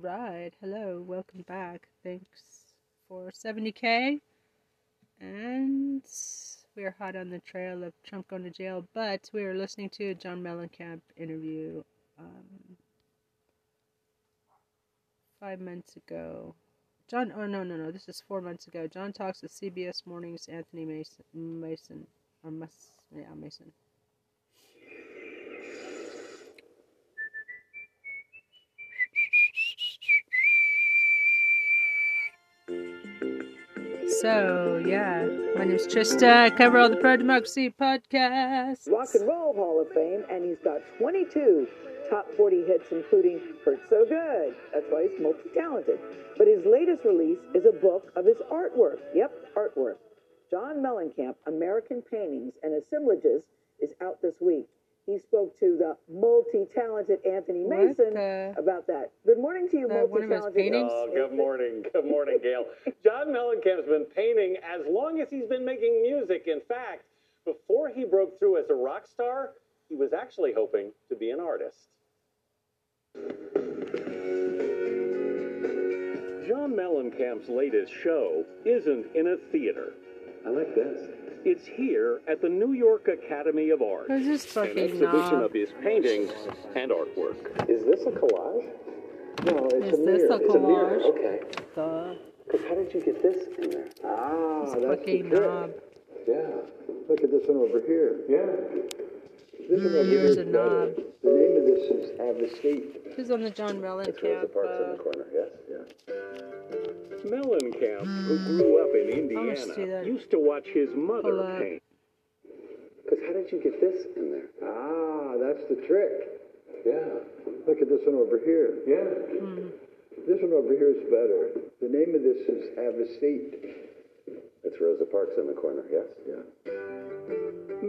Right. Hello. Welcome back. Thanks for 70k. And we're hot on the trail of Trump going to jail, but we were listening to a John Mellencamp interview um, five months ago. John, oh no, no, no, this is four months ago. John talks with CBS Mornings Anthony Mason, Mason, or Mas, yeah, Mason. So, yeah, my name's Trista. I cover all the pro democracy podcasts. Rock and Roll Hall of Fame, and he's got 22 top 40 hits, including Hurt So Good. That's why he's multi talented. But his latest release is a book of his artwork. Yep, artwork. John Mellencamp, American Paintings and Assemblages, is out this week. He spoke to the multi-talented Anthony Mason the- about that. Good morning to you, Uh, one of his multi-talented. Oh, good morning. Good morning, Gail. John Mellencamp's been painting as long as he's been making music. In fact, before he broke through as a rock star, he was actually hoping to be an artist. John Mellencamp's latest show isn't in a theater. I like this. It's here at the New York Academy of Art. Who's this An fucking an exhibition knob? of his paintings and artwork. Is this a collage? No, it's Is a this mirror. a It's a mirror. collage? Okay. The Because how did you get this in there? Ah, that's the fucking trick. knob. Yeah. Look at this one over here. Yeah. This one over here Here's is a knob. The name of this is Have a Seat. Who's on the John Rosa Mellencamp? Parks in Uh, the corner. Yes. Yeah. Mellencamp, who grew up in Indiana, that. used to watch his mother paint. Because how did you get this in there? Ah, that's the trick. Yeah. Look at this one over here. Yeah. Hmm. This one over here is better. The name of this is Have a Seat. It's Rosa Parks in the corner. Yes. Yeah.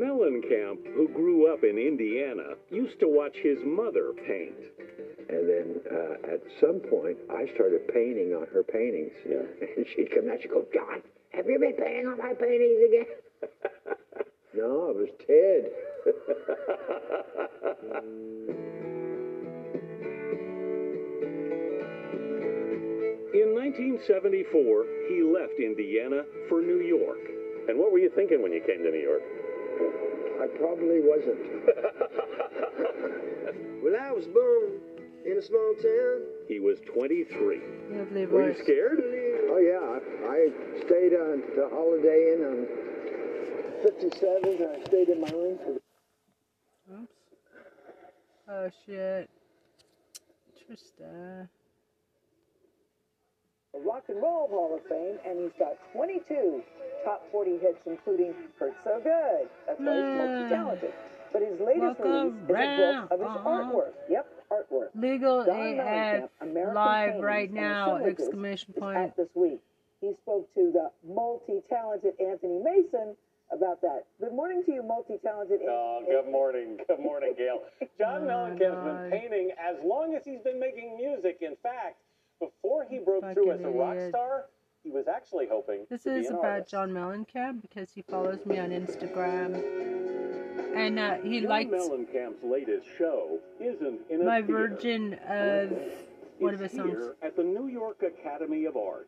Mellencamp, who grew up in Indiana, used to watch his mother paint. And then uh, at some point, I started painting on her paintings. Yeah. And she'd come out, she'd go, John, have you been painting on my paintings again? no, it was Ted. In 1974, he left Indiana for New York. And what were you thinking when you came to New York? I probably wasn't. Well, I was born in a small town. He was 23. Lovely Were you scared? Oh, yeah. I, I stayed on the Holiday Inn on 57th, and I stayed in my room for Oops. Oh shit. Trista. The Rock and Roll Hall of Fame, and he's got 22 top 40 hits, including Hurt So Good. That's why he's hmm. multi-talented. But his latest Welcome release is a book of his round. artwork. Yep, artwork. Legal John AF live right now! Exclamation point. this week. He spoke to the multi-talented Anthony Mason about that. Good morning to you, multi-talented. Oh, good morning. Good morning, Gail. John Oh, Mellencamp's God. been painting as long as he's been making music. In fact, before he broke through as a Fucking rock idiot. star, he was actually hoping This to be is an about artist. John Mellencamp because he follows me on Instagram, and uh, he John liked Mellencamp's latest show isn't in a my theater. version of one of his songs. here at the New York Academy of Art.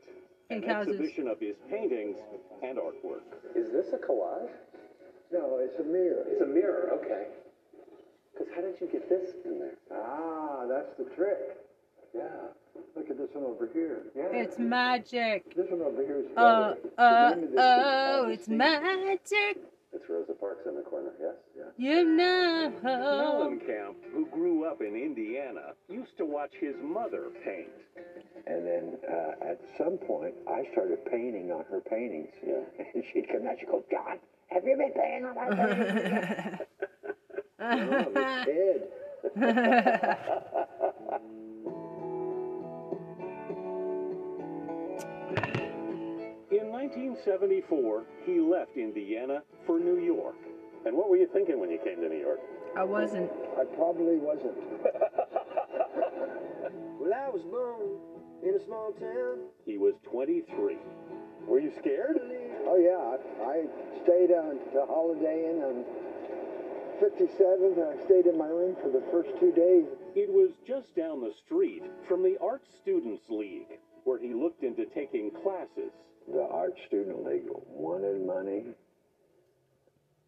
An houses. exhibition of his paintings and artwork. Is this a collage? No, it's a mirror. It's a mirror, okay. Because how did you get this in there? Ah, that's the trick. Yeah. Look at this one over here. Yeah. It's magic. This one over here is Uh, better. uh, The name of this is oh, it's magic. It's Rosa Parks in the corner. Yes. Yeah. You know. Mellencamp, who grew up in Indiana, used to watch his mother paint. And then uh, at some point, I started painting on her paintings. Yeah. And she'd come out, she'd go, John, have you been painting on my paintings again? no, 1974, he left Indiana for New York. And what were you thinking when you came to New York? I wasn't. I probably wasn't. Well, I was born in a small town. He was 23. Were you scared? Oh, yeah. I, I stayed on the Holiday Inn on 57th, and I stayed in my room for the first two days. It was just down the street from the Art Students League, where he looked into taking classes. The Art Student League wanted money,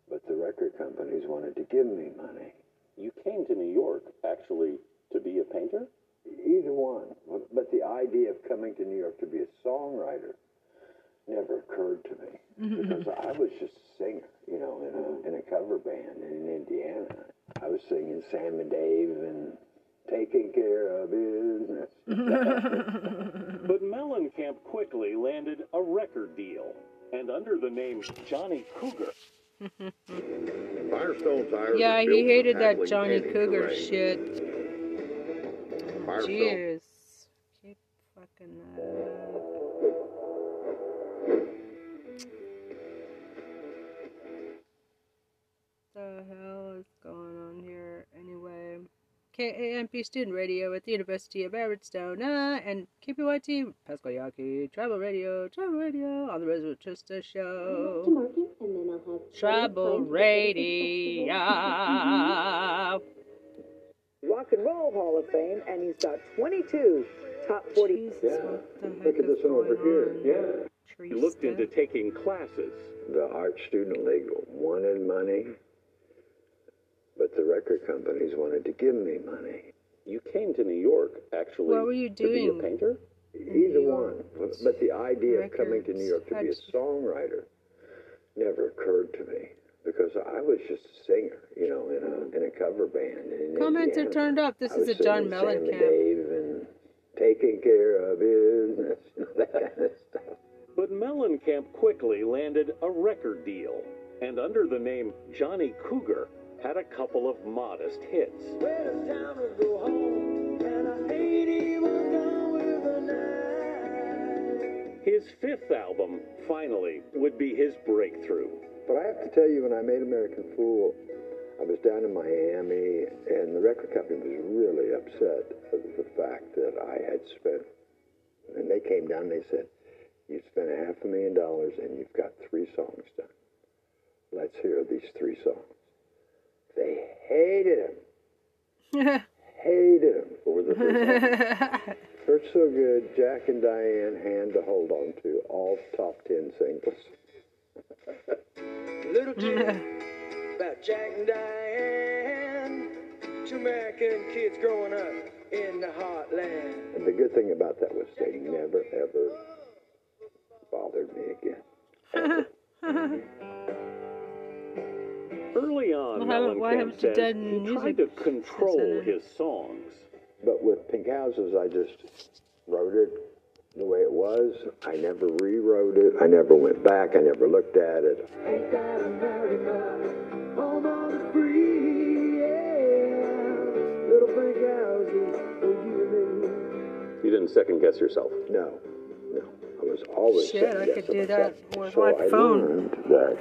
but the record companies wanted to give me money. You came to New York, actually, to be a painter? Either one. But- But the idea of coming to New York to be a songwriter never occurred to me mm-hmm. because I was just a singer, you know, in a, in a cover band in Indiana. I was singing Sam and Dave and taking care of business. But Mellencamp quickly landed a record deal, and under the name Johnny Cougar, Firestone tires. Yeah, he hated that Johnny Cougar terrain. shit. Firestone. Jeez. KAMP Student Radio at the University of Arizona uh, and KPYT Pascua Yaqui Tribal Radio, Tribal Radio on the Rochester to Show. market, and then I'll have Tribal Radio. Rock and Roll Hall of Fame, and he's got 22 top 40. Jesus, Yeah. what the heck Look at this one over going here. yeah, Tree he looked into taking classes. The Art Student League wanted money, but the record companies wanted to give me money. You came to New York, actually, What were you to be a painter? Either New one. But, but the idea of coming to New York to be a songwriter never occurred to me because I was just a singer, you know, in a, in a cover band. In Comments are turned up. This I is was a John singing Sam and Mellencamp. Dave and taking care of business, that kind of stuff. But Mellencamp quickly landed a record deal, and under the name Johnny Cougar, had a couple of modest hits. His fifth album, finally, would be his breakthrough. But I have to tell you, when I made American Fool, I was down in Miami, and the record company was really upset at the fact that I had spent. And they came down and they said, "You spent a half a million dollars, and you've got three songs done. Let's hear these three songs." They hated him, hated him for the three songs. Hurt So Good, Jack and Diane, Hand to Hold On To, all top ten singles. Little tune about Jack and Diane. Two American kids growing up in the heartland. And the good thing about that was they never ever bothered me again. Early on, Well, haven't- why Mellencamp haven't you says done he music tried to control his songs. But with Pink Houses, I just wrote it the way it was. I never rewrote it. I never went back. I never looked at it. Little Frank houses for you and me. You didn't second guess yourself. No, no. I was always Shit, I could do myself. that with so my I phone. learned that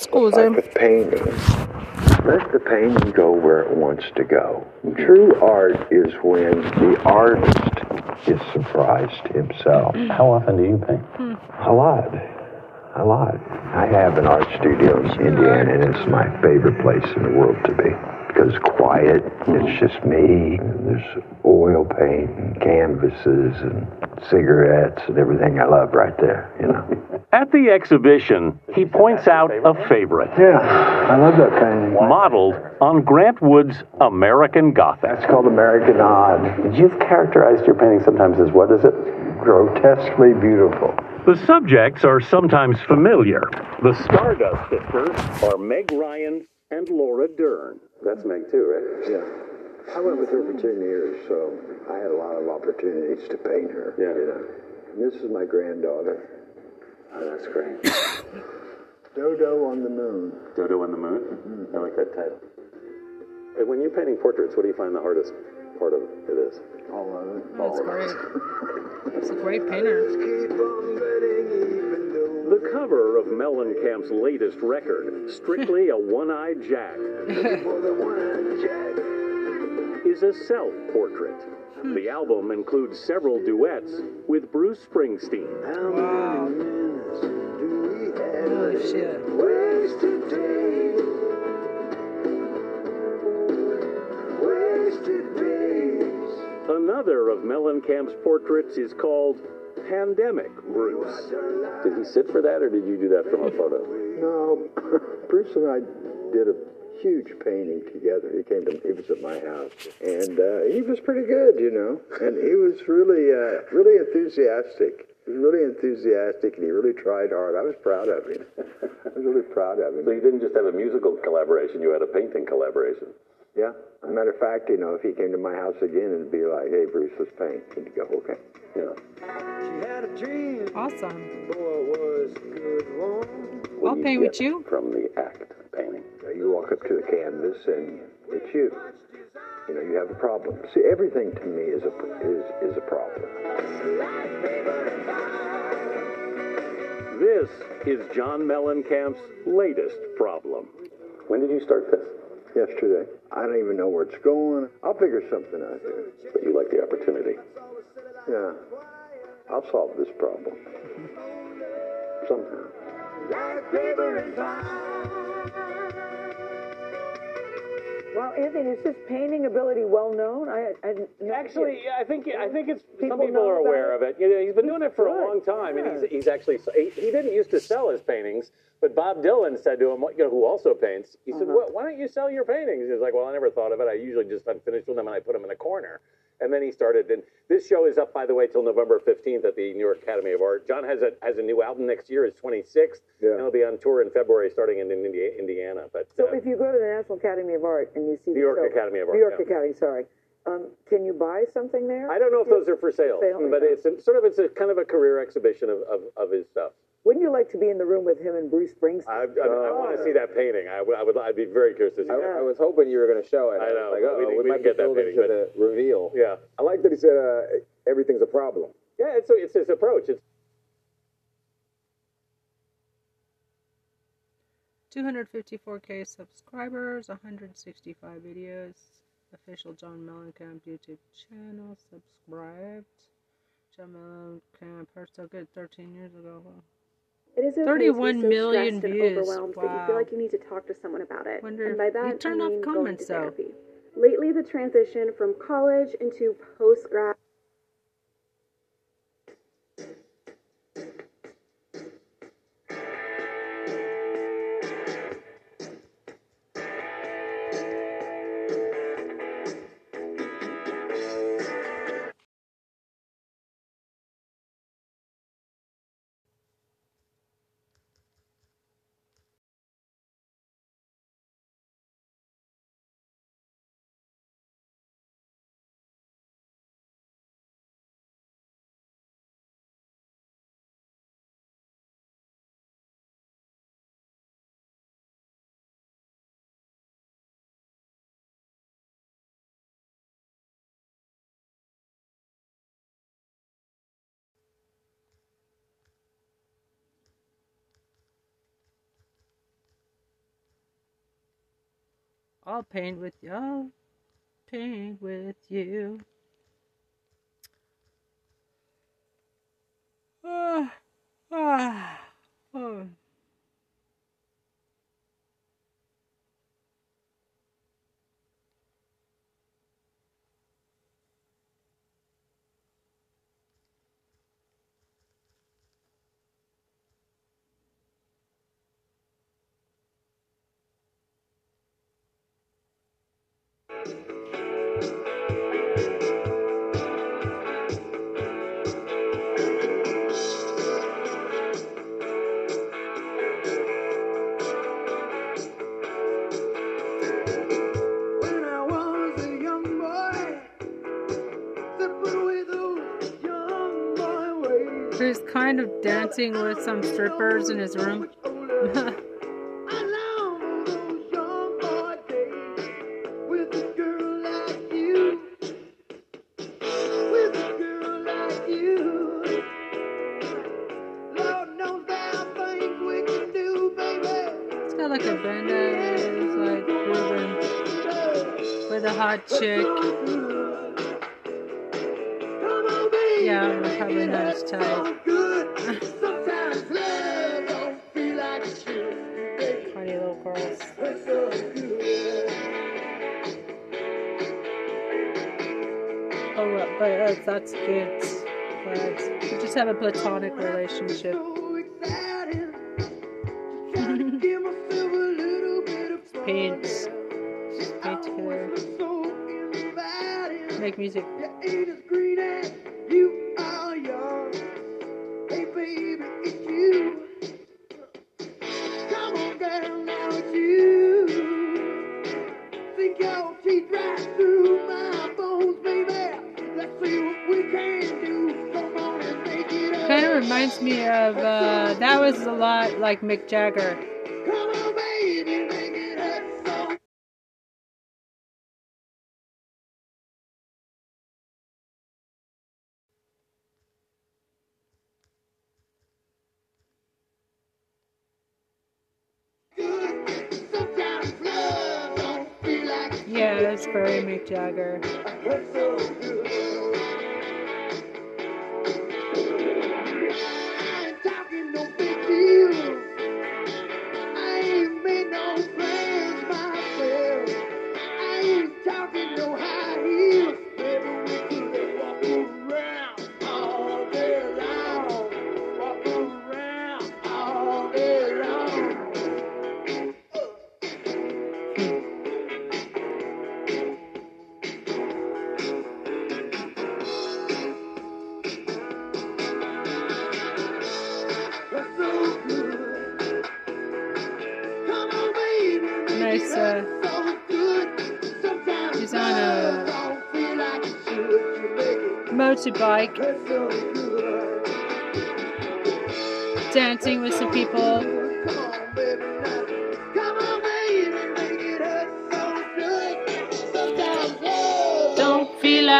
School's like with painting, let the painting go where it wants to go. True art is when the artist is surprised himself. Mm. How often do you paint? Hmm. A lot. A lot. I have an art studio in Indiana, and it's my favorite place in the world to be. Because quiet, it's just me. There's oil paint and canvases and cigarettes and everything I love right there, you know. At the exhibition, he points out a favorite, Yeah, I love that painting. modeled on Grant Wood's American Gothic. That's called American Odd. You've characterized your painting sometimes as what is it? Grotesquely beautiful. The subjects are sometimes familiar. The Stardust Sisters are Meg Ryan and Laura Dern. That's Meg too, right? Yeah. I went with her for 10 years, so I had a lot of opportunities to paint her. Yeah. You know. And this is my granddaughter, Oh, that's great. Dodo on the Moon. Dodo on the Moon. Mm-hmm. I like that title. And when you're painting portraits, what do you find the hardest part of it is? All of it. That's great. He's a great painter. The cover of Mellencamp's latest record, Strictly a One-Eyed Jack, for the one Jack. is a self-portrait. The album includes several duets with Bruce Springsteen. How many minutes do we have? Holy shit. Waste today. Waste Another of Mellencamp's portraits is called Pandemic Bruce. Did he sit for that, or did you do that from a photo? No, Bruce and I did a huge painting together. He came to, he was at my house, and uh, he was pretty good, you know. And he was really, uh, really enthusiastic. He was really enthusiastic, and he really tried hard. I was proud of him. I was really proud of him. So you didn't just have a musical collaboration; you had a painting collaboration. Yeah. As a matter of fact, you know, if he came to my house again and be like, "Hey, Bruce, let's paint," he'd go, "Okay." Yeah. She had a dream. Awesome. Boy, was a good one. What I'll do paint with you. from the act painting. Now, you walk up to the canvas, and it's you. You know, you have a problem. See, everything to me is a is is a problem. This is John Mellencamp's latest problem. When did you start this? Yesterday, I don't even know where it's going. I'll figure something out here. But you like the opportunity. Yeah, I'll solve this problem somehow. Well, Anthony, is his painting ability well known? I, I Actually, yeah, I think I think it's People some people are aware of it. You know, he's been doing it for a long time, and he's he's actually he, he didn't used to sell his paintings, but Bob Dylan said to him, you know, who also paints, he said, Uh-huh. well, "Why don't you sell your paintings?" He's like, "Well, I never thought of it. I usually just with them and I put them in a corner." And then he started, and this show is up, by the way, till November 15th at the New York Academy of Art. John has a has a new album next year, his 26th, Yeah. and he'll be on tour in February, starting in, in Indi- Indiana. But So uh, if you go to the National Academy of Art and you see the New York show- Academy of Art, New York yeah. Academy, sorry, um, can you buy something there? I don't know if those are for sale, Sale, but it's a, sort of it's a kind of a career exhibition of, of, of his stuff. Wouldn't you like to be in the room with him and Bruce Springsteen? I, I, I want to see that painting. I, would- I would. I'd be very curious to see. I, that. I was hoping you were going to show it. I know, Like, but we oh, we, we might get that painting, to the reveal. Yeah, I like that he said uh, everything's a problem. yeah. It's it's his approach. It's 254k subscribers, 165 videos. Official John Mellencamp YouTube channel. Subscribed. John Mellencamp, Hurt So Good 13 years ago. Wow. It is okay 31 to be so million stressed views. and overwhelmed that you feel like you need to talk to someone about it. Wonder and by that, you turn I off mean comments, going to therapy. Lately, the transition from college into post grad. I'll paint with you. Paint with you. Ah, ah, oh. Dancing with some strippers in his room. Oh, but uh, that's good. But we just have a platonic relationship. Paint. Paint together. Make music. Like Mick Jagger. Come on, baby. Yeah, that's very Mick Jagger.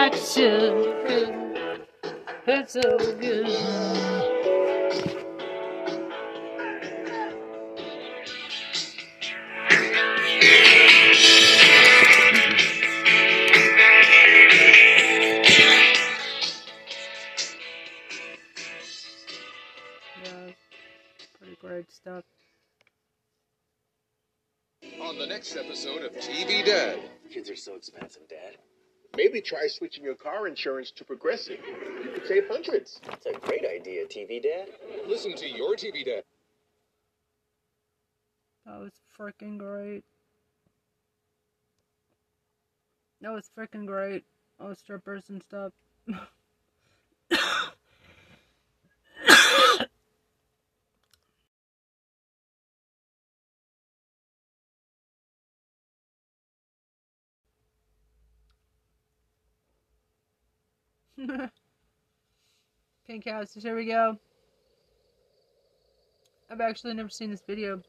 Should. It's so good. Maybe try switching your car insurance to Progressive. You could save hundreds. That's a great idea, TV Dad. Listen to your TV Dad. That was freaking great. That was freaking great. All strippers and stuff. Pink houses, here we go. I've actually never seen this video.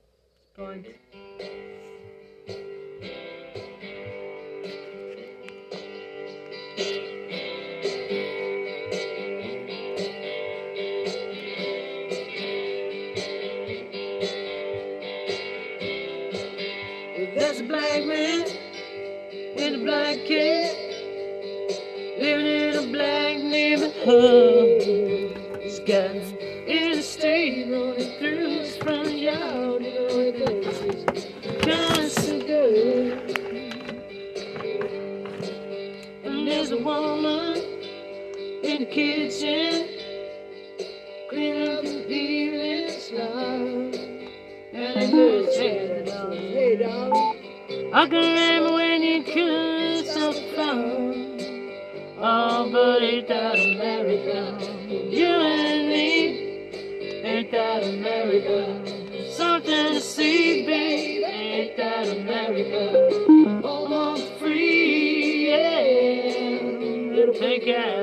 He's got an interstate running through his front yard. You know places constant good. And there's a woman in the kitchen cleaning up the evening slime. And a bird saying, Hey, dog. I can remember when you could so fun. Oh, but ain't that America? Ain't that America? Something to see, babe, ain't that America? Almost free, yeah. Little pink houses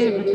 Mm.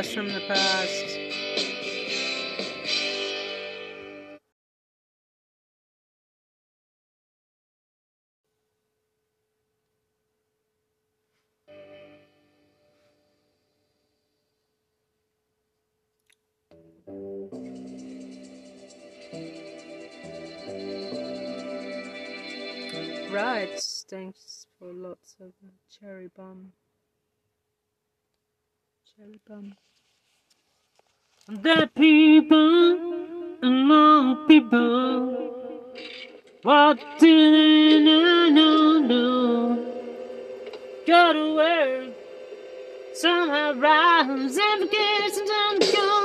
Blast from the past. Right, thanks for lots of cherry bomb. Cherry bomb. The people more people. What do they know? No, no. Go to work. Somehow rise and forget go.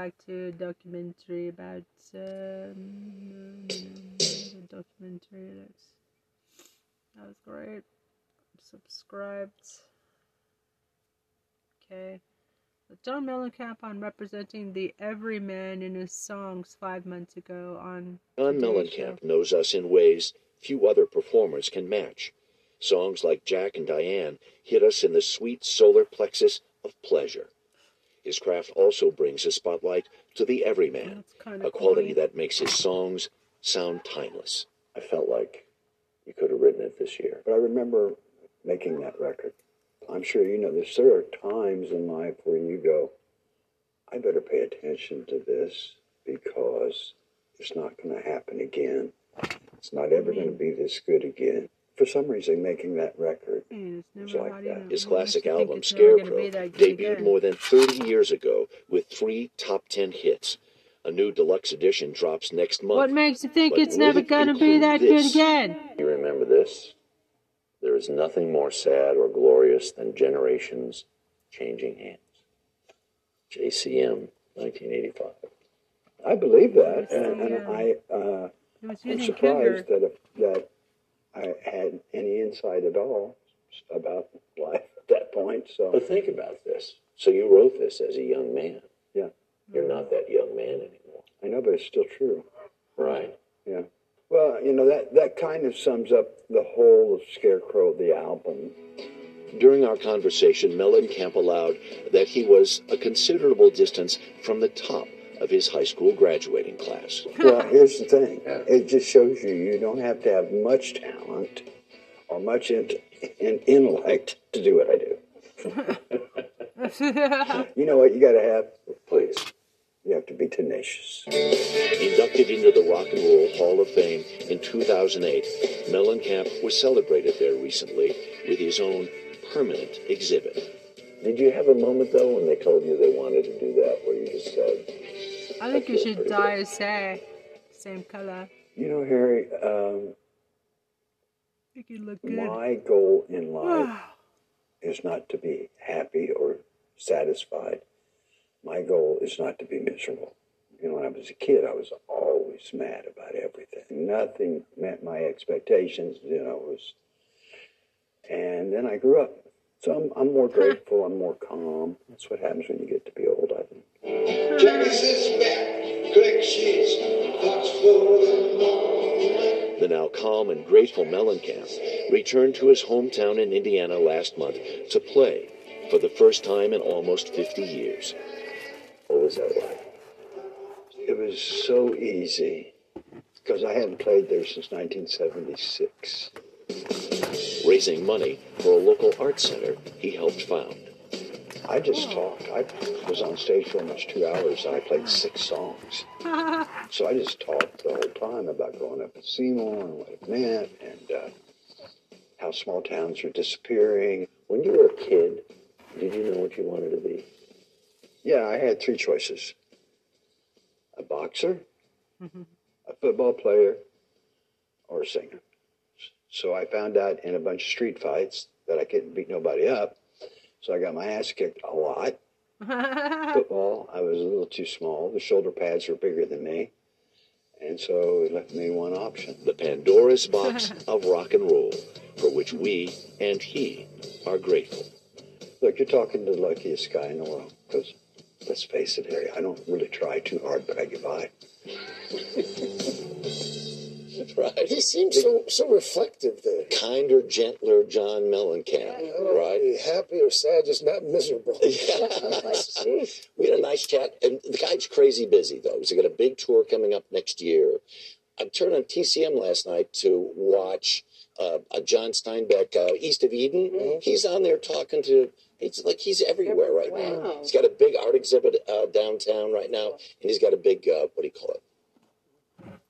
Back to a documentary about um, the documentary. That's that was great. Subscribed. Okay. John Mellencamp on representing the everyman in his songs five months ago on John Today's Show. Knows us in ways few other performers can match. Songs like Jack and Diane hit us in the sweet solar plexus of pleasure. His craft also brings a spotlight to the everyman, a quality corny. that makes his songs sound timeless. I felt like you could have written it this year. But I remember making that record. I'm sure you know this. There are times in life where you go, I better pay attention to this because it's not going to happen again. It's not ever going to be this good again. For some reason, making that record was never like that. His classic album, it's never gonna Scarecrow, be debuted again? more than 30 years ago with three top 10 hits. A new deluxe edition drops next month. What makes you think But it's never it gonna be include that good again? You remember this? There is nothing more sad or glorious than generations changing hands. JCM, 1985. I believe that, and, and yeah. I uh, I'm surprised that if, that I had any insight at all about life at that point. So But think about this. So you wrote this as a young man. Yeah. You're not that young man anymore. I know, but it's still true. Right. Yeah. Well, you know that that kind of sums up the whole of Scarecrow, the album. During our conversation, Mellencamp allowed that he was a considerable distance from the top of his high school graduating class. well, here's the thing. It just shows you you don't have to have much talent or much in, in intellect to do what I do. You know what you got to have? Please. You have to be tenacious. Inducted into the Rock and Roll Hall of Fame in 2008, Mellencamp was celebrated there recently with his own permanent exhibit. Did you have a moment though when they told you they wanted to do that, where you just said, I think you should dye his hair same color. You know, Harry, um, Make it look good. my goal in life is not to be happy or satisfied. My goal is not to be miserable. You know, when I was a kid, I was always mad about everything. Nothing met my expectations. You know, it was. And then I grew up, so I'm, I'm more grateful. I'm more calm. That's what happens when you get to be old. I think. Jackie sits back, click sheets, thoughts flow in the morning. The now calm and grateful Mellencamp returned to his hometown in Indiana last month to play for the first time in almost 50 years. What was that like? It was so easy because I hadn't played there since 1976. Raising money for a local art center he helped found. I just talked. I was on stage for almost two hours and I played six songs. So I just talked the whole time about growing up in Seymour and what it meant and uh, how small towns are disappearing. When you were a kid, did you know what you wanted to be? Yeah, I had three choices a boxer, a football player, or a singer. So I found out in a bunch of street fights that I couldn't beat nobody up. So I got my ass kicked a lot. Football, I was a little too small. The shoulder pads were bigger than me. And so it left me one option. The Pandora's box of rock and roll, for which we and he are grateful. Look, you're talking to the luckiest guy in the world. Because let's face it, Harry, I don't really try too hard, but I get by. Right. He seems so so reflective there. Kinder, gentler John Mellencamp, right? Happy or sad, just not miserable. we had a nice chat, and the guy's crazy busy though. He's got a big tour coming up next year. I turned on TCM last night to watch uh, a John Steinbeck, uh, East of Eden. He's on there talking to. It's like he's everywhere right now. He's got a big art exhibit uh, downtown right now, and he's got a big uh, what do you call it?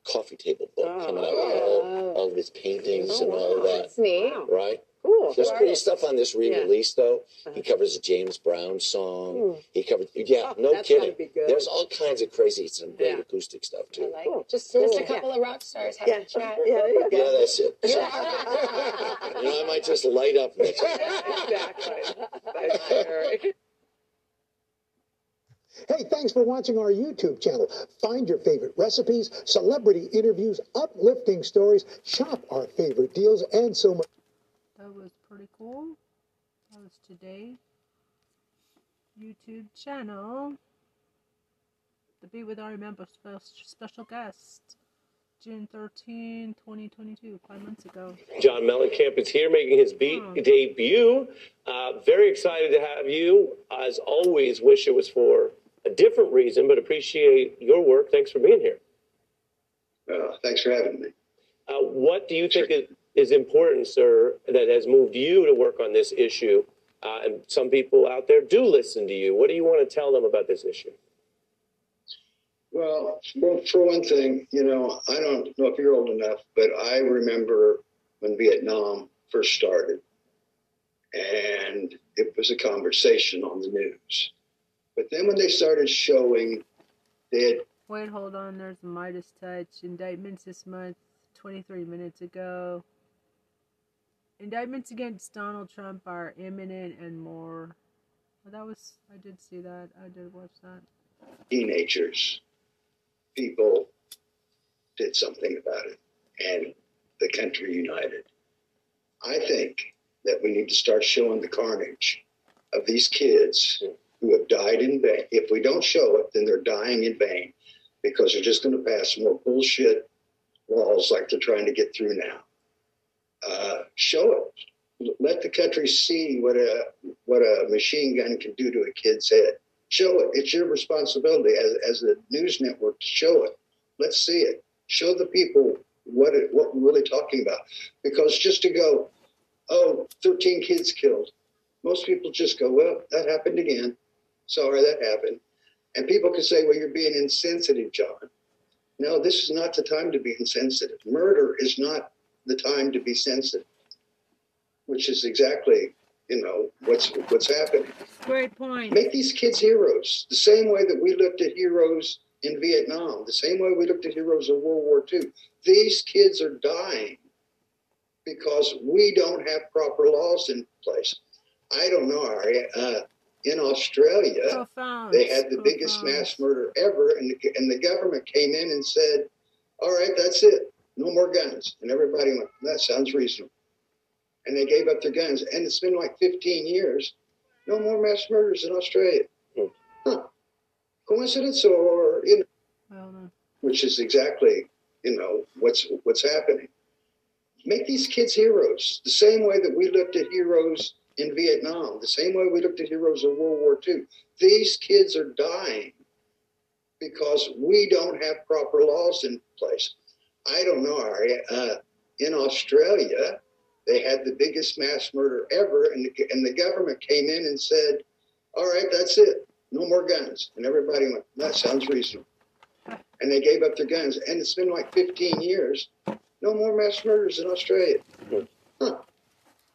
Coffee table book coming out with all, all of his paintings and all of that. That's neat. Right? Cool. There's pretty stuff on this re-release, though. He covers a James Brown song. He covers, yeah, no kidding. There's all kinds of crazy, some great Yeah. acoustic stuff too. Like, Just, Just cool. a couple of rock stars having a chat. Yeah, there you. Yeah, that's it. Yeah. You know, I might just light up next time. exactly. Hey, thanks for watching our YouTube channel. Find your favorite recipes, celebrity interviews, uplifting stories, shop our favorite deals, and so much. That was pretty cool. That was today. YouTube channel. The Be With Our Member special guest. June 13, 2022, five months ago. John Mellencamp is here making his be- debut. Uh, very excited to have you. As always, wish it was for a different reason, but appreciate your work. Thanks for being here. Uh, thanks for having me. Uh, what do you think is, is important, sir, that has moved you to work on this issue? Uh, and some people out there do listen to you. What do you want to tell them about this issue? Well, well, for one thing, you know, I don't know if you're old enough, but I remember when Vietnam first started, and it was a conversation on the news. But then when they started showing, had Wait, hold on. There's MeidasTouch. Indictments this month, 23 minutes ago. Indictments against Donald Trump are imminent and more Well, that was I did see that. I did watch that. teenagers, people did something about it, and the country united. I think that we need to start showing the carnage of these kids who have died in vain. If we don't show it, then they're dying in vain because they're just going to pass more bullshit laws like they're trying to get through now. Uh, show it. Let the country see what a what a machine gun can do to a kid's head. Show it. It's your responsibility as as a news network to show it. Let's see it. Show the people what it, what we're really talking about. Because just to go, oh, 13 kids killed. Most people just go, well, that happened again. Sorry, that happened. And people can say, well, you're being insensitive, John. No, this is not the time to be insensitive. Murder is not the time to be sensitive, which is exactly, you know, what's what's happening. Great point. Make these kids heroes, the same way that we looked at heroes in Vietnam, the same way we looked at heroes in World War II. These kids are dying because we don't have proper laws in place. I don't know, Ari. Uh, in Australia, Profound. they had the biggest mass murder ever, and the, and the government came in and said, "All right, that's it. No more guns." And everybody went, "That sounds reasonable." And they gave up their guns, and it's been like 15 years. No more mass murders in Australia. Hmm. Huh. Coincidence, or you know, Well, no. which is exactly you know what's what's happening. Make these kids heroes, the same way that we looked at heroes in Vietnam, the same way we looked at heroes of World War II. These kids are dying because we don't have proper laws in place. I don't know, Ari. Uh, in Australia, they had the biggest mass murder ever, and the, and the government came in and said, "All right, that's it. No more guns." And everybody went, "That sounds reasonable." And they gave up their guns, and it's been like 15 years. No more mass murders in Australia. Huh.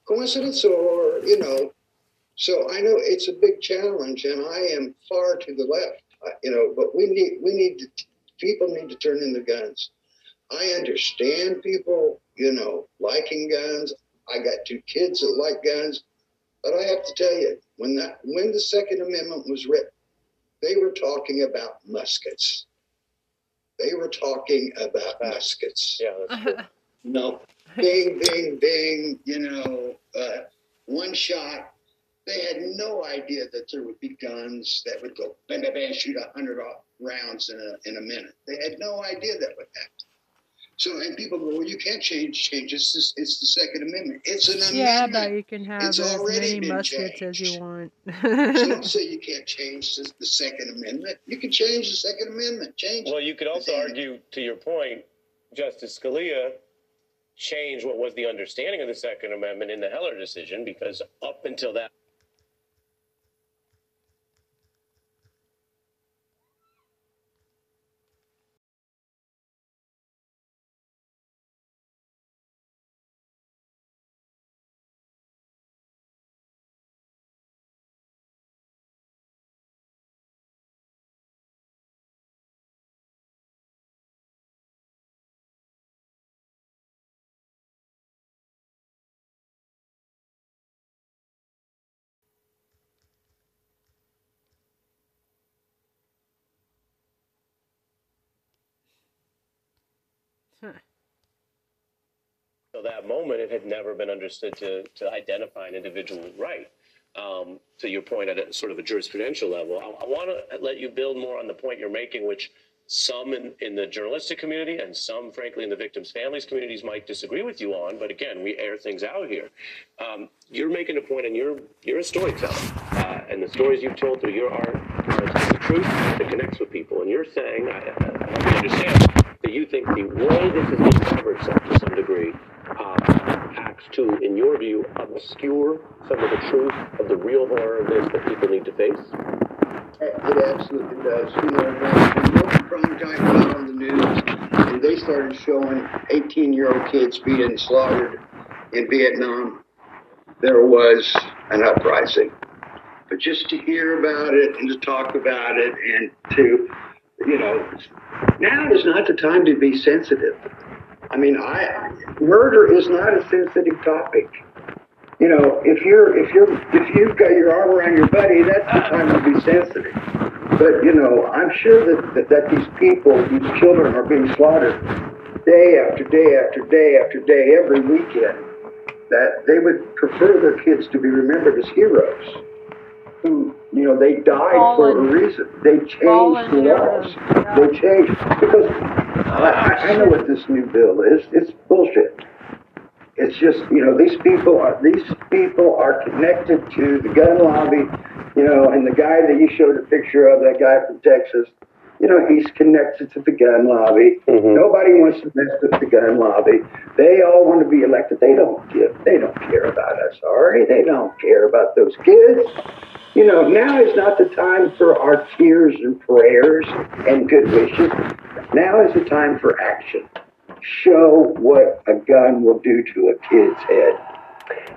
Coincidence, or you know? So I know it's a big challenge, and I am far to the left. uh, You know, but we need we need to, people need to turn in their guns. I understand people, you know, liking guns. I got two kids that like guns, but I have to tell you, when that when the Second Amendment was written, they were talking about muskets. They were talking about muskets. Yeah, that's true. No, bing, bing, bing. You know, uh, one shot. They had no idea that there would be guns that would go bang, bang, bang, shoot a hundred rounds in a in a minute. They had no idea that would happen. So, and people go, well, you can't change change. It's this, it's the Second Amendment. It's an amendment. Yeah, but you can have It's as already many been muskets as you want. So don't say you can't change the, the Second Amendment. You can change the Second Amendment. Change. Well, you could also argue, to your point, Justice Scalia changed what was the understanding of the Second Amendment in the Heller decision because up until that. Till that moment, it had never been understood to, to identify an individual right. Um, to your point, at a, sort of a jurisprudential level, I, I want to let you build more on the point you're making, which some in, in the journalistic community and some, frankly, in the victims' families communities might disagree with you on. But again, we air things out here. Um, you're making a point, and you're you're a storyteller, uh, and the stories you've told through your art are the truth that connects with people. And you're saying, I, I, understand you think the way this been covered some, to some degree uh, acts to, in your view, obscure some of the truth of the real horror of this that people need to face? It absolutely does. You know, when when prime time got on the news and they started showing 18 year old kids being slaughtered in Vietnam, there was an uprising. But just to hear about it and to talk about it and to, you know, now is not the time to be sensitive. I mean, I murder is not a sensitive topic. you know, if you're if you're if you've got your arm around your buddy, that's the time to be sensitive. But you know, I'm sure that, that that these people, these children, are being slaughtered day after day after day after day every weekend. That they would prefer their kids to be remembered as heroes. Who you know they died for a reason. They changed Fallen the heroes, laws. They changed because I, I- I know what this new bill is. It's bullshit. It's just, you know, these people are these people are connected to the gun lobby, you know, and the guy that you showed a picture of, that guy from Texas, you know, he's connected to the gun lobby. Mm-hmm. Nobody wants to mess with the gun lobby. They all want to be elected. They don't give. They don't care about us, Ari. They don't care about those kids. You know, now is not the time for our tears and prayers and good wishes. Now is the time for action. Show what a gun will do to a kid's head.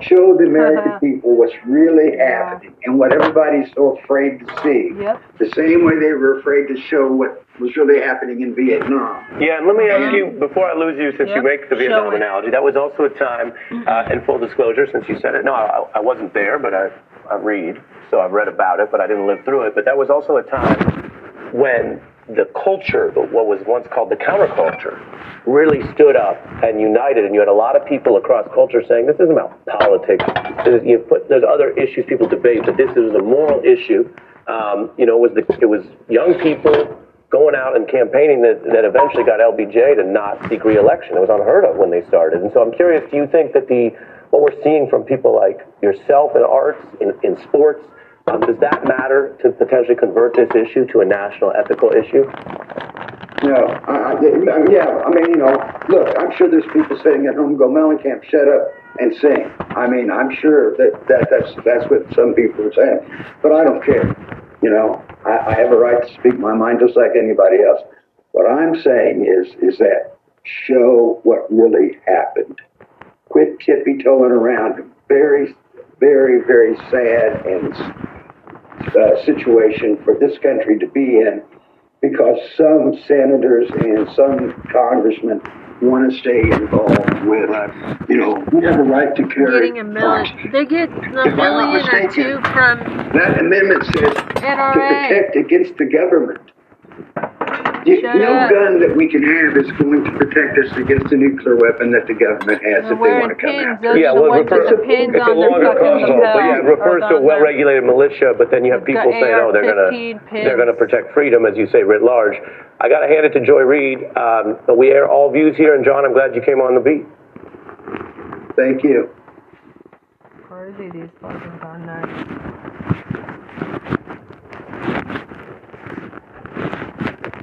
Show the American people what's really happening and what everybody's so afraid to see. Yep. The same way they were afraid to show what was really happening in Vietnam. Yeah, and let me ask you before I lose you, since you make the Vietnam analogy, that was also a time, uh, in full disclosure, since you said it. No, I, I wasn't there, but I, I read, so I've read about it, but I didn't live through it. But that was also a time when the culture, what was once called the counterculture, really stood up and united, and you had a lot of people across culture saying, "This isn't about politics. This is, you put there's other issues people debate, but this is a moral issue." Um, you know, it was the it was young people going out and campaigning that, that eventually got LBJ to not seek re-election. It was unheard of when they started. And so I'm curious, do you think that the what we're seeing from people like yourself in arts, in, in sports, um, does that matter to potentially convert this issue to a national ethical issue? No, I, I, yeah, I mean, you know, look, I'm sure there's people sitting at home go, Mellencamp, shut up and sing. I mean, I'm sure that, that that's that's what some people are saying, but I don't care. You know, I, I have a right to speak my mind just like anybody else. What I'm saying is, is that show what really happened. Quit tippy toeing around very, very, very sad and uh, situation for this country to be in because some senators and some congressmen want to stay involved with, you know, we have a right to carry. Getting a million. They get a million or two from That amendment says to protect against the government. You, Shut no up. gun that we can have is going to protect us against a nuclear weapon that the government has if they want to come after us. yeah, well, it refers, pins it's a on their longer fucking but yeah, it refers to a well-regulated militia. But then you have They've people saying, "Oh, they're gonna they're gonna protect freedom," as you say, writ large. I got to hand it to Joy Reid. Um, we air all views here, and John, I'm glad you came on the beat. Thank you. Crazy, these fucking gun nuts.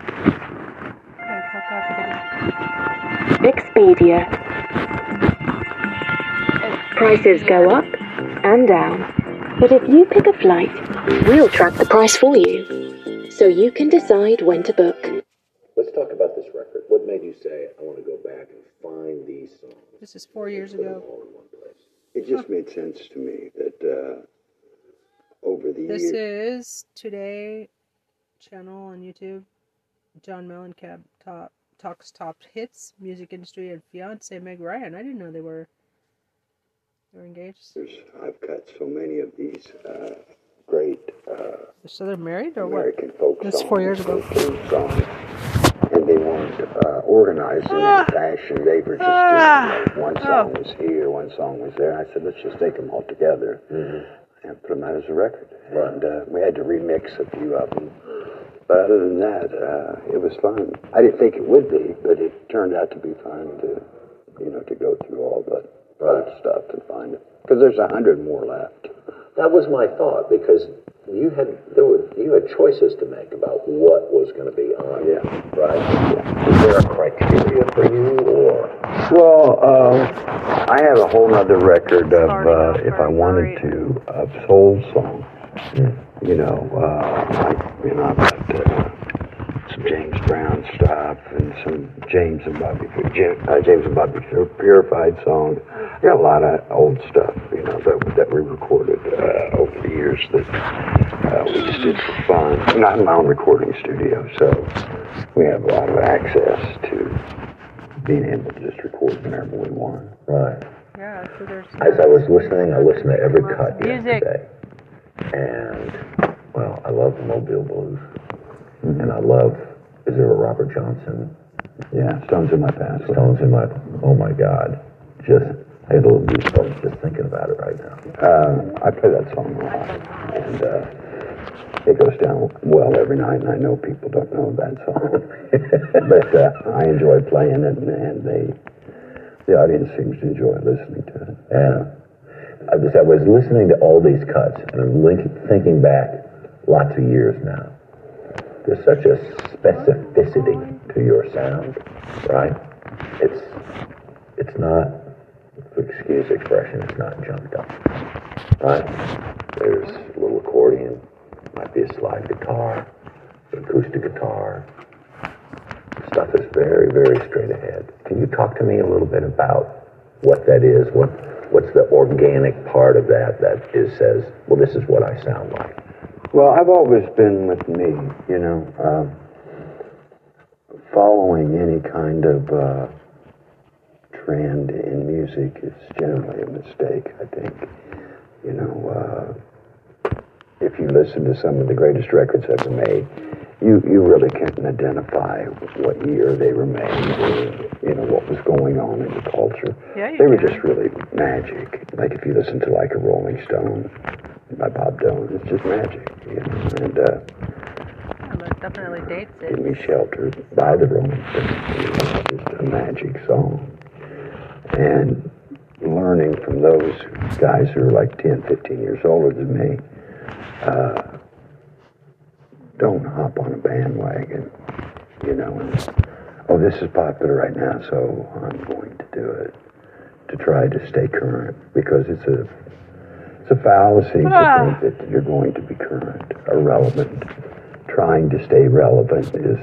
Okay, fuck off, kitty. Expedia. Prices go up and down. But if you pick a flight, we'll track the price for you. So you can decide when to book. Let's talk about this record. What made you say, I want to go back and find these songs? This is four years ago. It just made sense to me that uh, over the This years. is today channel on YouTube. John Mellencamp top talks top hits, music industry, and fiance Meg Ryan. I didn't know they were they were engaged. I've got so many of these uh, great uh, So they're married or American what? folk That's four years ago. folk songs, and they weren't uh, organized in Ah. any fashion. They were just Ah. doing, like, one Oh. song was here, one song was there. I said, let's just take them all together and put them out as a record. And uh, we had to remix a few of them. But other than that, uh, it was fun. I didn't think it would be, but it turned out to be fun to, you know, to go through all the old stuff and find it. Because there's a hundred more left. That was my thought because you had there were you had choices to make about what was going to be on. Yeah. Right. Is there a criteria for you, or Well, um, I have a whole other record of, uh, if I wanted to, of soul songs. You know, uh, like, you know, I've got uh, some James Brown stuff and some James and Bobby, Jim, uh, James and Bobby Pur- Purify songs. I got a lot of old stuff, you know, that that we recorded uh, over the years that uh, we just did for fun. And I have my own recording studio, so we have a lot of access to being able to just record whenever we want. Right. Yeah, so there's As I was listening, I listened to every cut music. yesterday. And, well, I love the Mobile Blues. And I love, is there a Robert Johnson? Yeah, Stones in My Passway. Stones in My, oh my God. Just, I had a little goosebumps just thinking about it right now. Uh, I play that song a lot, and uh, it goes down well every night. And I know people don't know that song, but uh, I enjoy playing it, and, and they, the audience seems to enjoy listening to it. Yeah. I was, I was listening to all these cuts, and I'm link, thinking back lots of years now. There's such a specificity to your sound, right? It's it's not, excuse expression, it's not jumped up, right? There's a little accordion, might be a slide guitar, acoustic guitar. Stuff is very, very straight ahead. Can you talk to me a little bit about what that is? What what's the organic part of that that is says, well, this is what I sound like. Well, I've always been with me, you know, um, following any kind of uh, trend in music is generally a mistake, I think. You know, uh, if you listen to some of the greatest records ever made, you, you really can't identify what year they were made or, you know, what was going on in the culture. Yeah, you they were can. just really magic. Like if you listen to like a Rolling Stone by Bob Dylan, it's just magic, you know. And uh, Yeah, definitely dates Give it. Me Shelter by the Rolling Stones. It's just a magic song. And learning from those guys who are like 10, 15 years older than me, uh, don't hop on a bandwagon, you know, and, oh, this is popular right now, so I'm going to do it. To try to stay current, because it's a it's a fallacy Ah. to think that you're going to be current or relevant. Trying to stay relevant is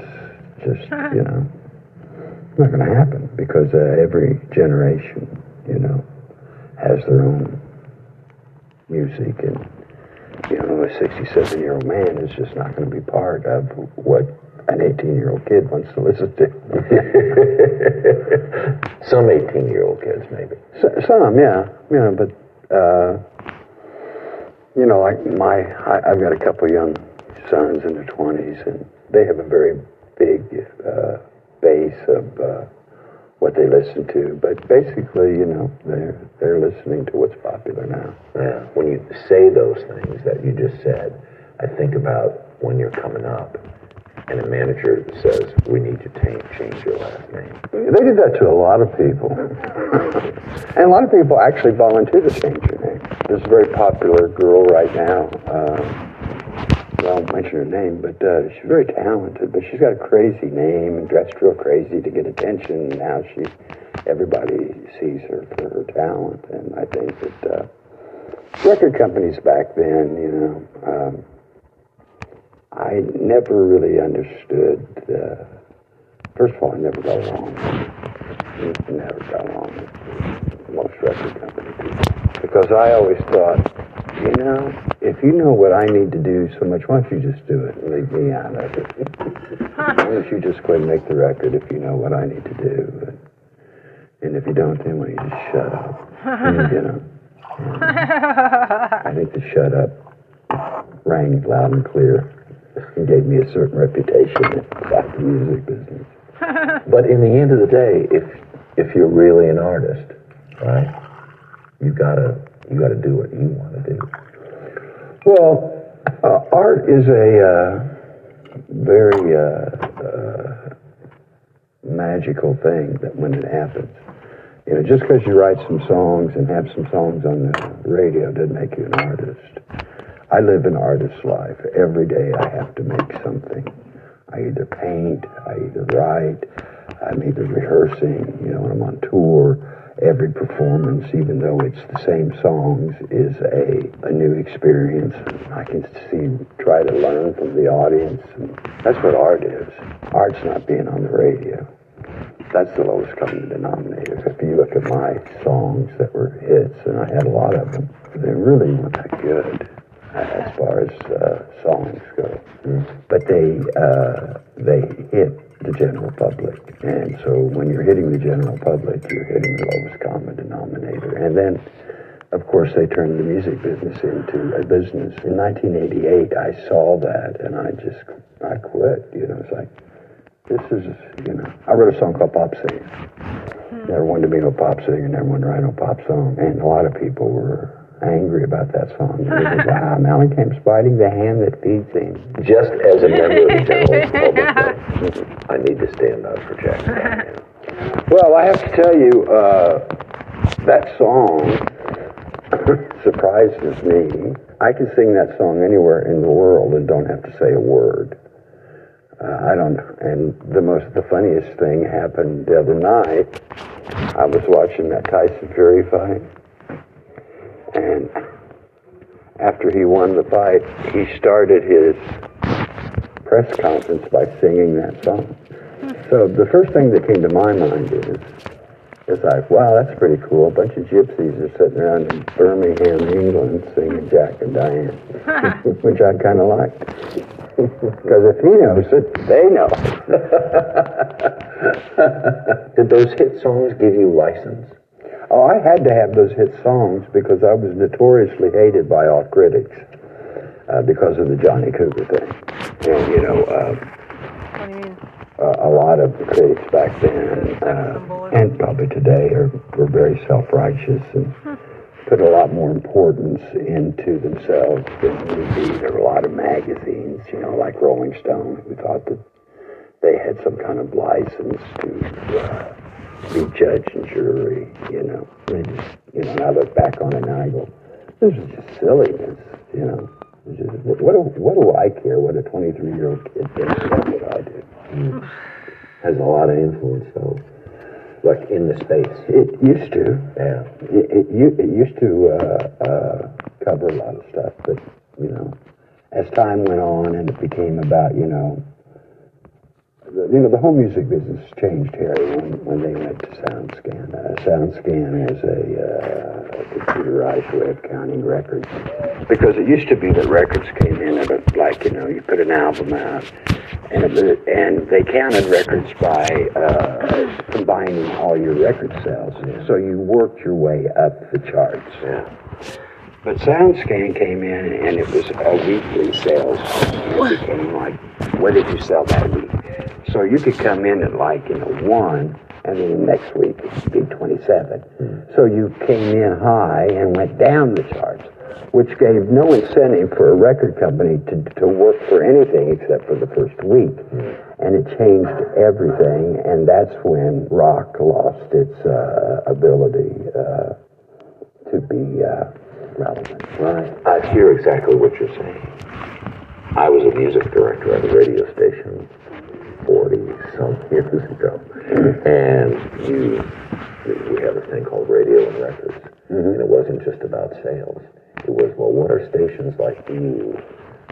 just, you know, not going to happen because uh, every generation, you know, has their own music and, you know, a 67 year old man is just not going to be part of what an 18 year old kid wants to listen to. Some 18 year old kids, maybe. S- Some, yeah, yeah, but uh, you know, like my, I, I've got a couple young sons in their twenties, and they have a very big uh, base of uh, what they listen to. But basically, you know, they're they're listening to what's popular now. Yeah. When you say those things that you just said, I think about when you're coming up and a manager says, we need to ta- change your last name. They did that to a lot of people, and a lot of people actually volunteer to change their name. There's a very popular girl right now. Um, I won't mention her name, but uh, she's very talented. But she's got a crazy name and dressed real crazy to get attention. Now she, everybody sees her for her talent. And I think that uh, record companies back then, you know, um, I never really understood. Uh, first of all, I never got along. Never got along with most record company people because I always thought, you know, if you know what I need to do so much, why don't you just do it and leave me out of it? why don't you just quit and make the record if you know what I need to do? And, and if you don't, then why don't you just shut up? And, you know, I think the shut up rang loud and clear and gave me a certain reputation inside the music business. But in the end of the day, if if you're really an artist, right, you gotta you gotta do what you want to do. Well, uh, art is a uh, very uh, uh, magical thing that when it happens, you know, just because you write some songs and have some songs on the radio doesn't make you an artist. I live an artist's life. Every day I have to make something. I either paint, I either write, I'm either rehearsing, you know, when I'm on tour. Every performance, even though it's the same songs, is a, a new experience. I can see, try to learn from the audience. That's what art is. Art's not being on the radio. That's the lowest common denominator. If you look at my songs that were hits, and I had a lot of them, they really weren't that good as far as uh, songs go. But they uh, they hit the general public, and so when you're hitting the general public, you're hitting the lowest common denominator. And then, of course, they turned the music business into a business. In 1988, I saw that, and I just, I quit. You know, it's like, this is, you know, I wrote a song called Pop Singer. Hmm. Never wanted to be no pop singer, never wanted to write no pop song. And a lot of people were angry about that song. Said, wow, Mellencamp's biting the hand that feeds him. Just as a member of the general public, I need to stand up for Jack. Well, I have to tell you, uh, that song surprises me. I can sing that song anywhere in the world and don't have to say a word. Uh, I don't, and the most, the funniest thing happened the other night. I was watching that Tyson Fury fight, and after he won the fight, he started his press conference by singing that song. So the first thing that came to my mind is, is like, wow, that's pretty cool. A bunch of gypsies are sitting around in Birmingham, England, singing Jack and Diane, which I kind of liked. Because if he knows it, they know. Did those hit songs give you license? Oh, I had to have those hit songs because I was notoriously hated by all critics uh, because of the Johnny Cougar thing. And, you know, uh, uh, a lot of the critics back then, uh, and probably today, are, were very self-righteous and put a lot more importance into themselves than would be. There were a lot of magazines, you know, like Rolling Stone, who thought that they had some kind of license to uh, be judge and jury, you know. They just, you know, and I look back on it and I go, this is just silliness, you know. Just, what, what, do, what do I care what a 23-year-old kid thinks? That's what I do. Has a lot of influence, though. Like in the space. It used to. Yeah. It, it, it used to uh, uh, cover a lot of stuff, but, you know, as time went on and it became about, you know, the, you know, the whole music business changed here when, when they went to SoundScan. Uh, SoundScan is a, uh, a computerized way of counting records. Because it used to be that records came in at a, like, you know, you put an album out, and, it, and they counted records by uh, combining all your record sales. So you worked your way up the charts. Yeah. But SoundScan came in and it was a weekly sales. It became like, what did you sell that week? So you could come in at like, you know, one, and then the next week it'd be 27. So you came in high and went down the charts, which gave no incentive for a record company to, to work for anything except for the first week. And it changed everything, and that's when rock lost its uh, ability uh, to be uh, relevant. Right. I hear exactly what you're saying. I was a music director at a radio station 40 some years ago. And you, we have a thing called radio and records. And it wasn't just about sales. It was, well, what are stations like you?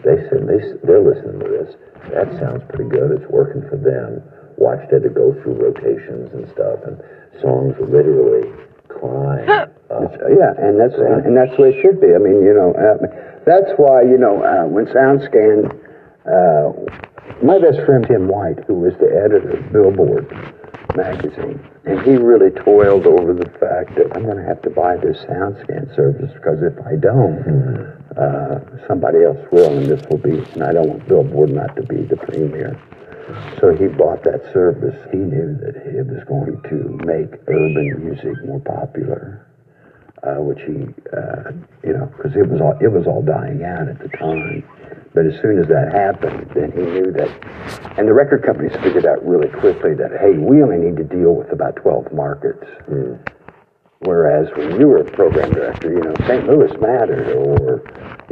They said they, they're listening to this. That sounds pretty good. It's working for them. Watched it to go through rotations and stuff, and songs literally climb. up. Yeah, and that's and that's the way it should be. I mean, you know, uh, that's why you know uh, when SoundScan, uh, my best friend Tim White, who was the editor of Billboard magazine, and he really toiled over the fact that I'm going to have to buy this SoundScan service because if I don't, uh, somebody else will, and this will be, and I don't want Billboard not to be the premier. So he bought that service. He knew that it was going to make urban music more popular, uh, which he, uh, you know, because it was all it was all dying out at the time. But as soon as that happened, then he knew that, and the record companies figured out really quickly that hey, we only need to deal with about 12 markets. Hmm. Whereas when you were a program director, you know, St. Louis mattered or,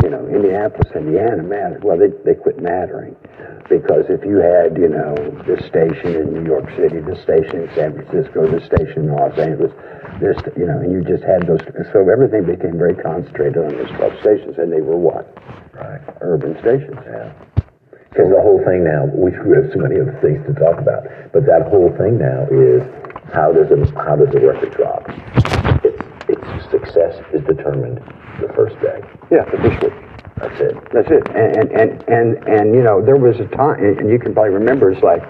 you know, Indianapolis, Indiana mattered. Well, they, they quit mattering because if you had, you know, this station in New York City, this station in San Francisco, this station in Los Angeles, this, you know, and you just had those, so everything became very concentrated on those 12 stations and they were what? Right. Urban stations. Yeah. Because the whole thing now, we have so many other things to talk about, but that whole thing now is how does a how does a record drop? Its its success is determined the first day. Yeah, the week. That's it. That's it. And and and and, and you know, there was a time, and you can probably remember, it's like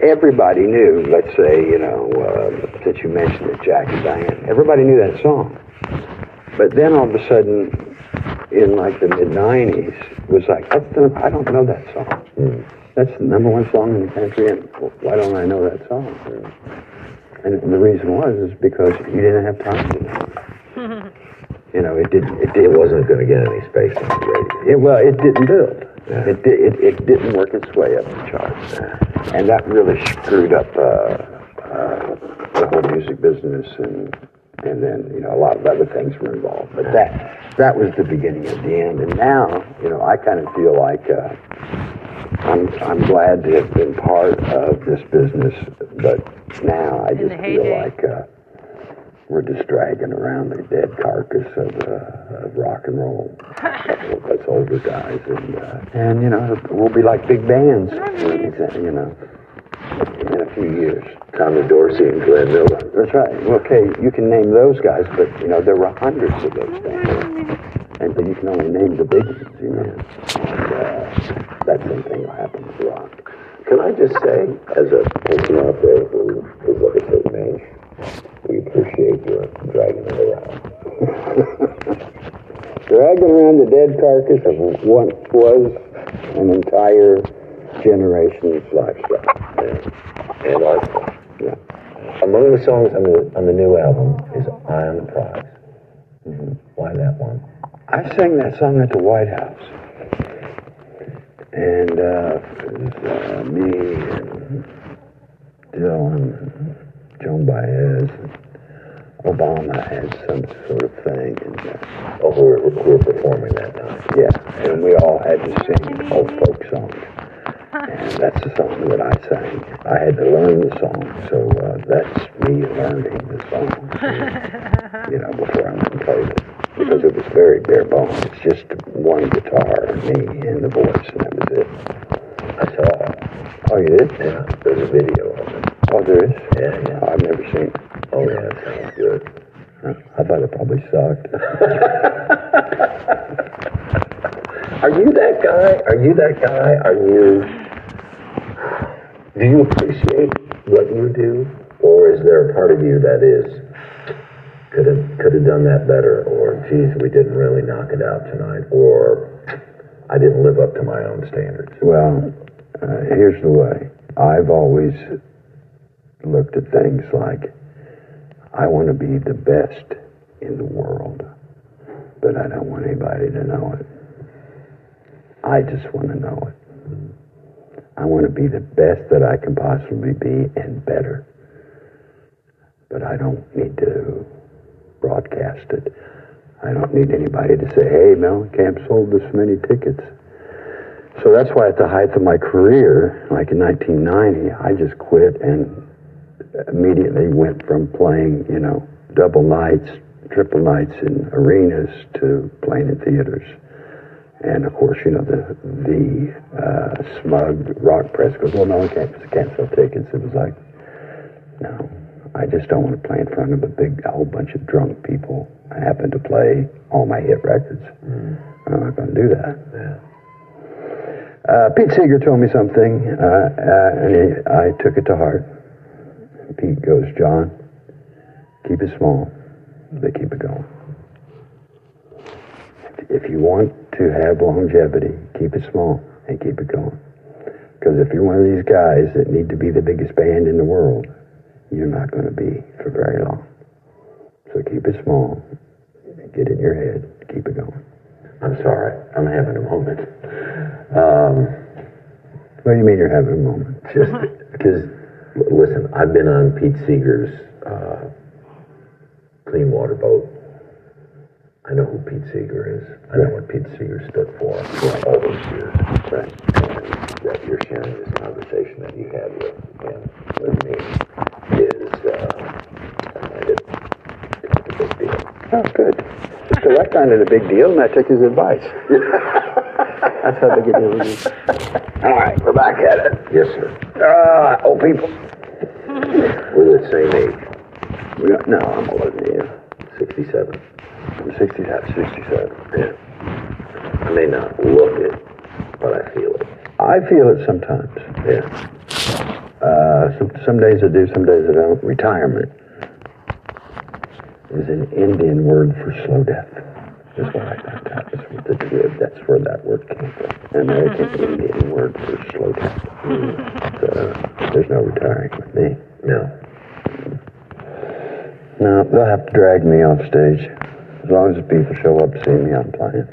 everybody knew, let's say, you know, uh, since you mentioned it, Jack and Diane, everybody knew that song. But then all of a sudden, in like the mid 90s, it was like, that's the, I don't know that song. That's the number one song in the country, and why don't I know that song? And the reason was is because you didn't have time to know. You know, it didn't. It, It wasn't going to get any space on the radio. it, well, it didn't build. It, di- it, it didn't work its way up the charts. And that really screwed up uh, uh, the whole music business and and then, you know, a lot of other things were involved. But that that was the beginning of the end. And now, you know, I kind of feel like uh, I'm I'm glad to have been part of this business, but now I just feel heyday. like uh, we're just dragging around the dead carcass of, uh, of rock and roll. A couple of us older guys, and uh, and you know we'll be like big bands, you know, in a few years. Tommy Dorsey and Glenn Miller. That's right. Okay, you can name those guys, but you know there were hundreds of those bands, and but you can only name the big ones, you know. And, uh, that same thing will happen with rock. Can I just say, as a person out there who is of a certain age, we appreciate your dragging it around. Dragging around the dead carcass of what was an entire generation's lifestyle. And lifestyle. Yeah. Among the songs on the on the new album is "Eye on the Prize." Why that one? I sang that song at the White House. And uh, it was uh, me and Dylan, Joan Baez, and Obama had some sort of thing. And, uh, Oh, we were, we were performing that night. yeah, and we all had to sing old folk songs. And that's the song that I sang. I had to learn the song, so uh, that's me learning the song, you know, before I went and played it. Because it was very bare bones. It's just one guitar me and the voice, and that was it. I saw it. Oh, you did? Yeah, there's a video of it. Oh, there is? Yeah, yeah. I've never seen it. Oh, yeah, it sounds good. I thought it probably sucked. Are you that guy? Are you that guy? Are you? Do you appreciate what you do, or is there a part of you that is could have could have done that better, or geez, we didn't really knock it out tonight, or I didn't live up to my own standards? Well, uh, here's the way. I've always looked at things like I want to be the best in the world, but I don't want anybody to know it. I just want to know it. I want to be the best that I can possibly be and better. But I don't need to broadcast it. I don't need anybody to say, hey, Mellencamp sold this many tickets. So that's why at the height of my career, like in 1990, I just quit and immediately went from playing, you know, double nights, triple nights in arenas to playing in theaters. And of course, you know, the the uh, smug rock press goes, well, no, I can't, sell tickets. It was like, no, I just don't want to play in front of a big, a whole bunch of drunk people. I happen to play all my hit records. I'm not going to do that. Uh, Pete Seeger told me something, uh, uh, and he, I took it to heart. Pete goes, John, keep it small, but keep it going. If you want to have longevity, keep it small and keep it going. Because if you're one of these guys that need to be the biggest band in the world, you're not going to be for very long. So keep it small, get in your head, keep it going. I'm sorry, I'm having a moment. Um, what do you mean you're having a moment? Just because, listen, I've been on Pete Seeger's uh, clean water boat. I know who Pete Seeger is. I know what Pete Seeger stood for for all those years. Right. And that you're sharing this conversation that you had with him, with me, it's a big deal. Oh, good. So I found it a big deal, and I took his advice. That's how big a deal it is. All right, we're back at it. Yes, sir. Uh, old people. We're the same age. We got, no, I'm older than you. 67. I'm 67. 67. Yeah. I may not look it, but I feel it. I feel it sometimes. Yeah. Uh, some, some days I do, some days I don't. Retirement is an Indian word for slow death. That's what I found out. That's, what the, that's where that word came from. An American Indian word for slow death. So, there's no retiring with me. No. No, they'll have to drag me off stage. As long as the people show up to see me, I'm playing.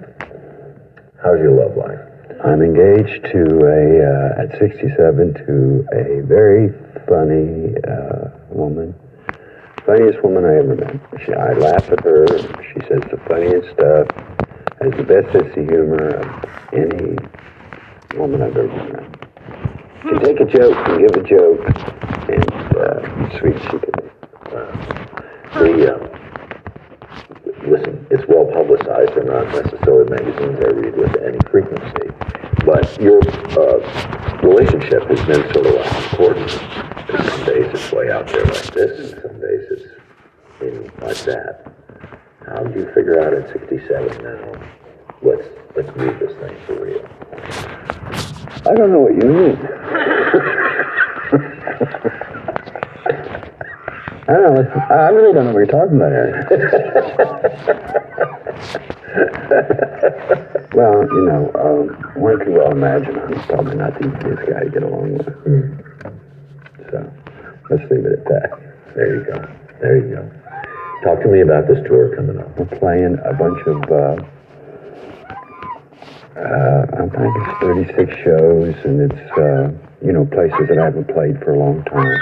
How's your love life? I'm engaged to a, uh, at 67, to a very funny uh, woman. Funniest woman I ever met. She, I laugh at her. She says the funniest stuff. Has the best sense of humor of any woman I've ever met. Can take a joke and give a joke, and uh, sweet she can be. The, uh, listen, it's well publicized. They're not necessarily magazines I read with any frequency. But your uh, relationship has been sort of like important. Some days it's way out there like this, and some days it's in like that. How do you figure out at 67 now? Let's let's move this thing for real. I don't know what you mean. I don't know. I really don't know what you're talking about here. well, you know, um, one can well imagine I'm probably not the easiest guy to get along with. So, let's leave it at that. There you go. There you go. Talk to me about this tour coming up. We're playing a bunch of, uh, uh, I think it's 36 shows, and it's, uh, you know, places that I haven't played for a long time.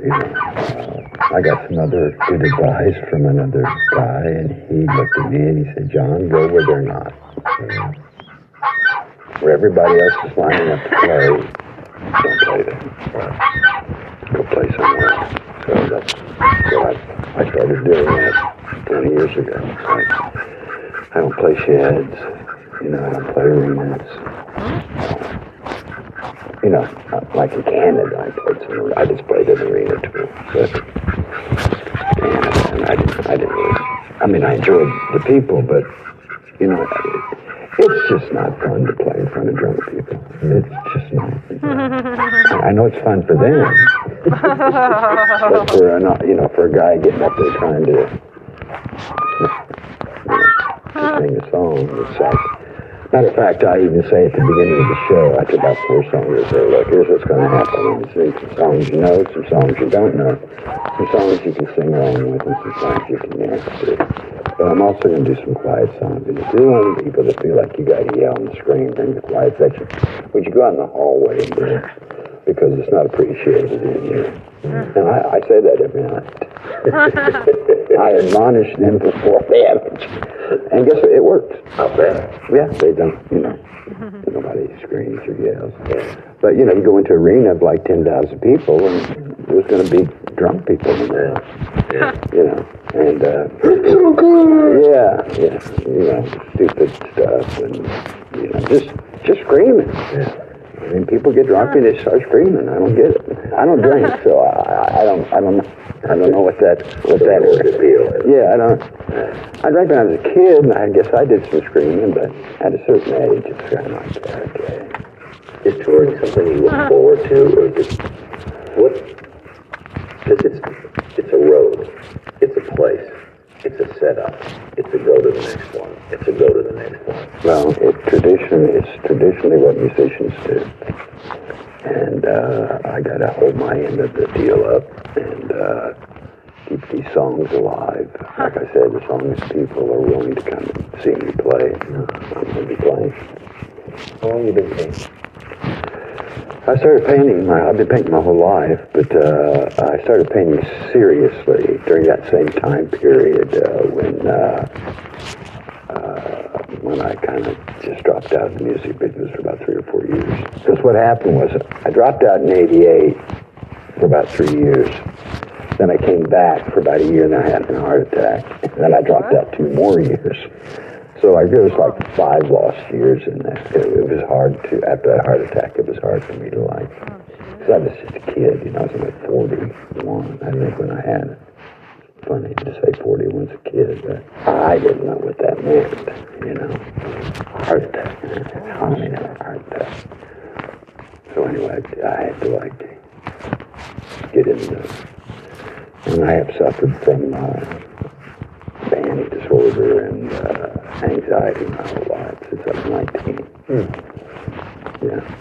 You know, uh, I got some other good advice from another guy, and he looked at me and he said, John, go where they're not. Where everybody else is lining up to play, don't play there. Go play somewhere else. So that's what I, I started doing that 20 years ago. I don't play sheds, you know, I don't play arenas. You know, like in Canada, I played some, I just played an arena too. But Canada, and I didn't, I didn't really, I mean, I enjoyed the people, but, you know, it's just not fun to play in front of drunk people. It's just not. I know it's fun for them, but for a, you know, for a guy getting up there trying to, you know, to sing a song, it's like, matter of fact, I even say at the beginning of the show, I after about four songs, I say, look, here's what's going to happen. To sing some songs you know, some songs you don't know, some songs you can sing along with, and some songs you can dance to. But I'm also going to do some quiet songs. And if one of the people that feel like you got to yell and scream during the quiet section, would you go out in the hallway and do it? Because it's not appreciated in here. And I, I say that every night. I admonish them before it. And guess what? It works. Not bad. Yeah, they don't, you know, nobody screams or yells. But, you know, you go into an arena of like 10,000 people and there's going to be drunk people in there. You know, and, uh, yeah, yeah, you know, stupid stuff and, you know, just, just screaming. Yeah. I mean, people get drunk and they start screaming. I don't get it. I don't drink, so I, I don't, I don't, I don't know what that, what that is. Yeah, I don't. I drank when I was a kid, and I guess I did some screaming, but at a certain age, it's kind of like that. Okay. Is touring something you look uh-huh. forward to, or just what? Because it's it's a road, it's a place, it's a setup, it's a go to the next one, it's a go to the next one. Well, it tradition it's traditionally what musicians do, and uh, I got to hold my end of the deal up and uh, keep these songs alive. Like I said, as long as people are willing to come and see me play, I'm going to be playing. How long you been painting? I started painting. My, I've been painting my whole life, but uh, I started painting seriously during that same time period uh, when uh, uh, when I kind of just dropped out of the music business for about three or four years. Because what happened was I dropped out in '88 for about three years. Then I came back for about a year and I had a heart attack. And then I dropped out two more years. So I, there was like five lost years in that. It, it was hard to, after that heart attack, it was hard for me to like, because I was just a kid, you know, I was like 41, I think, when I had it. Funny to say 41's a kid, but I didn't know what that meant, you know. Heart attack. I mean, heart attack. So anyway, I had to like get into this. And I have suffered from uh, panic disorder and uh, anxiety my whole life since I was 19. Yeah.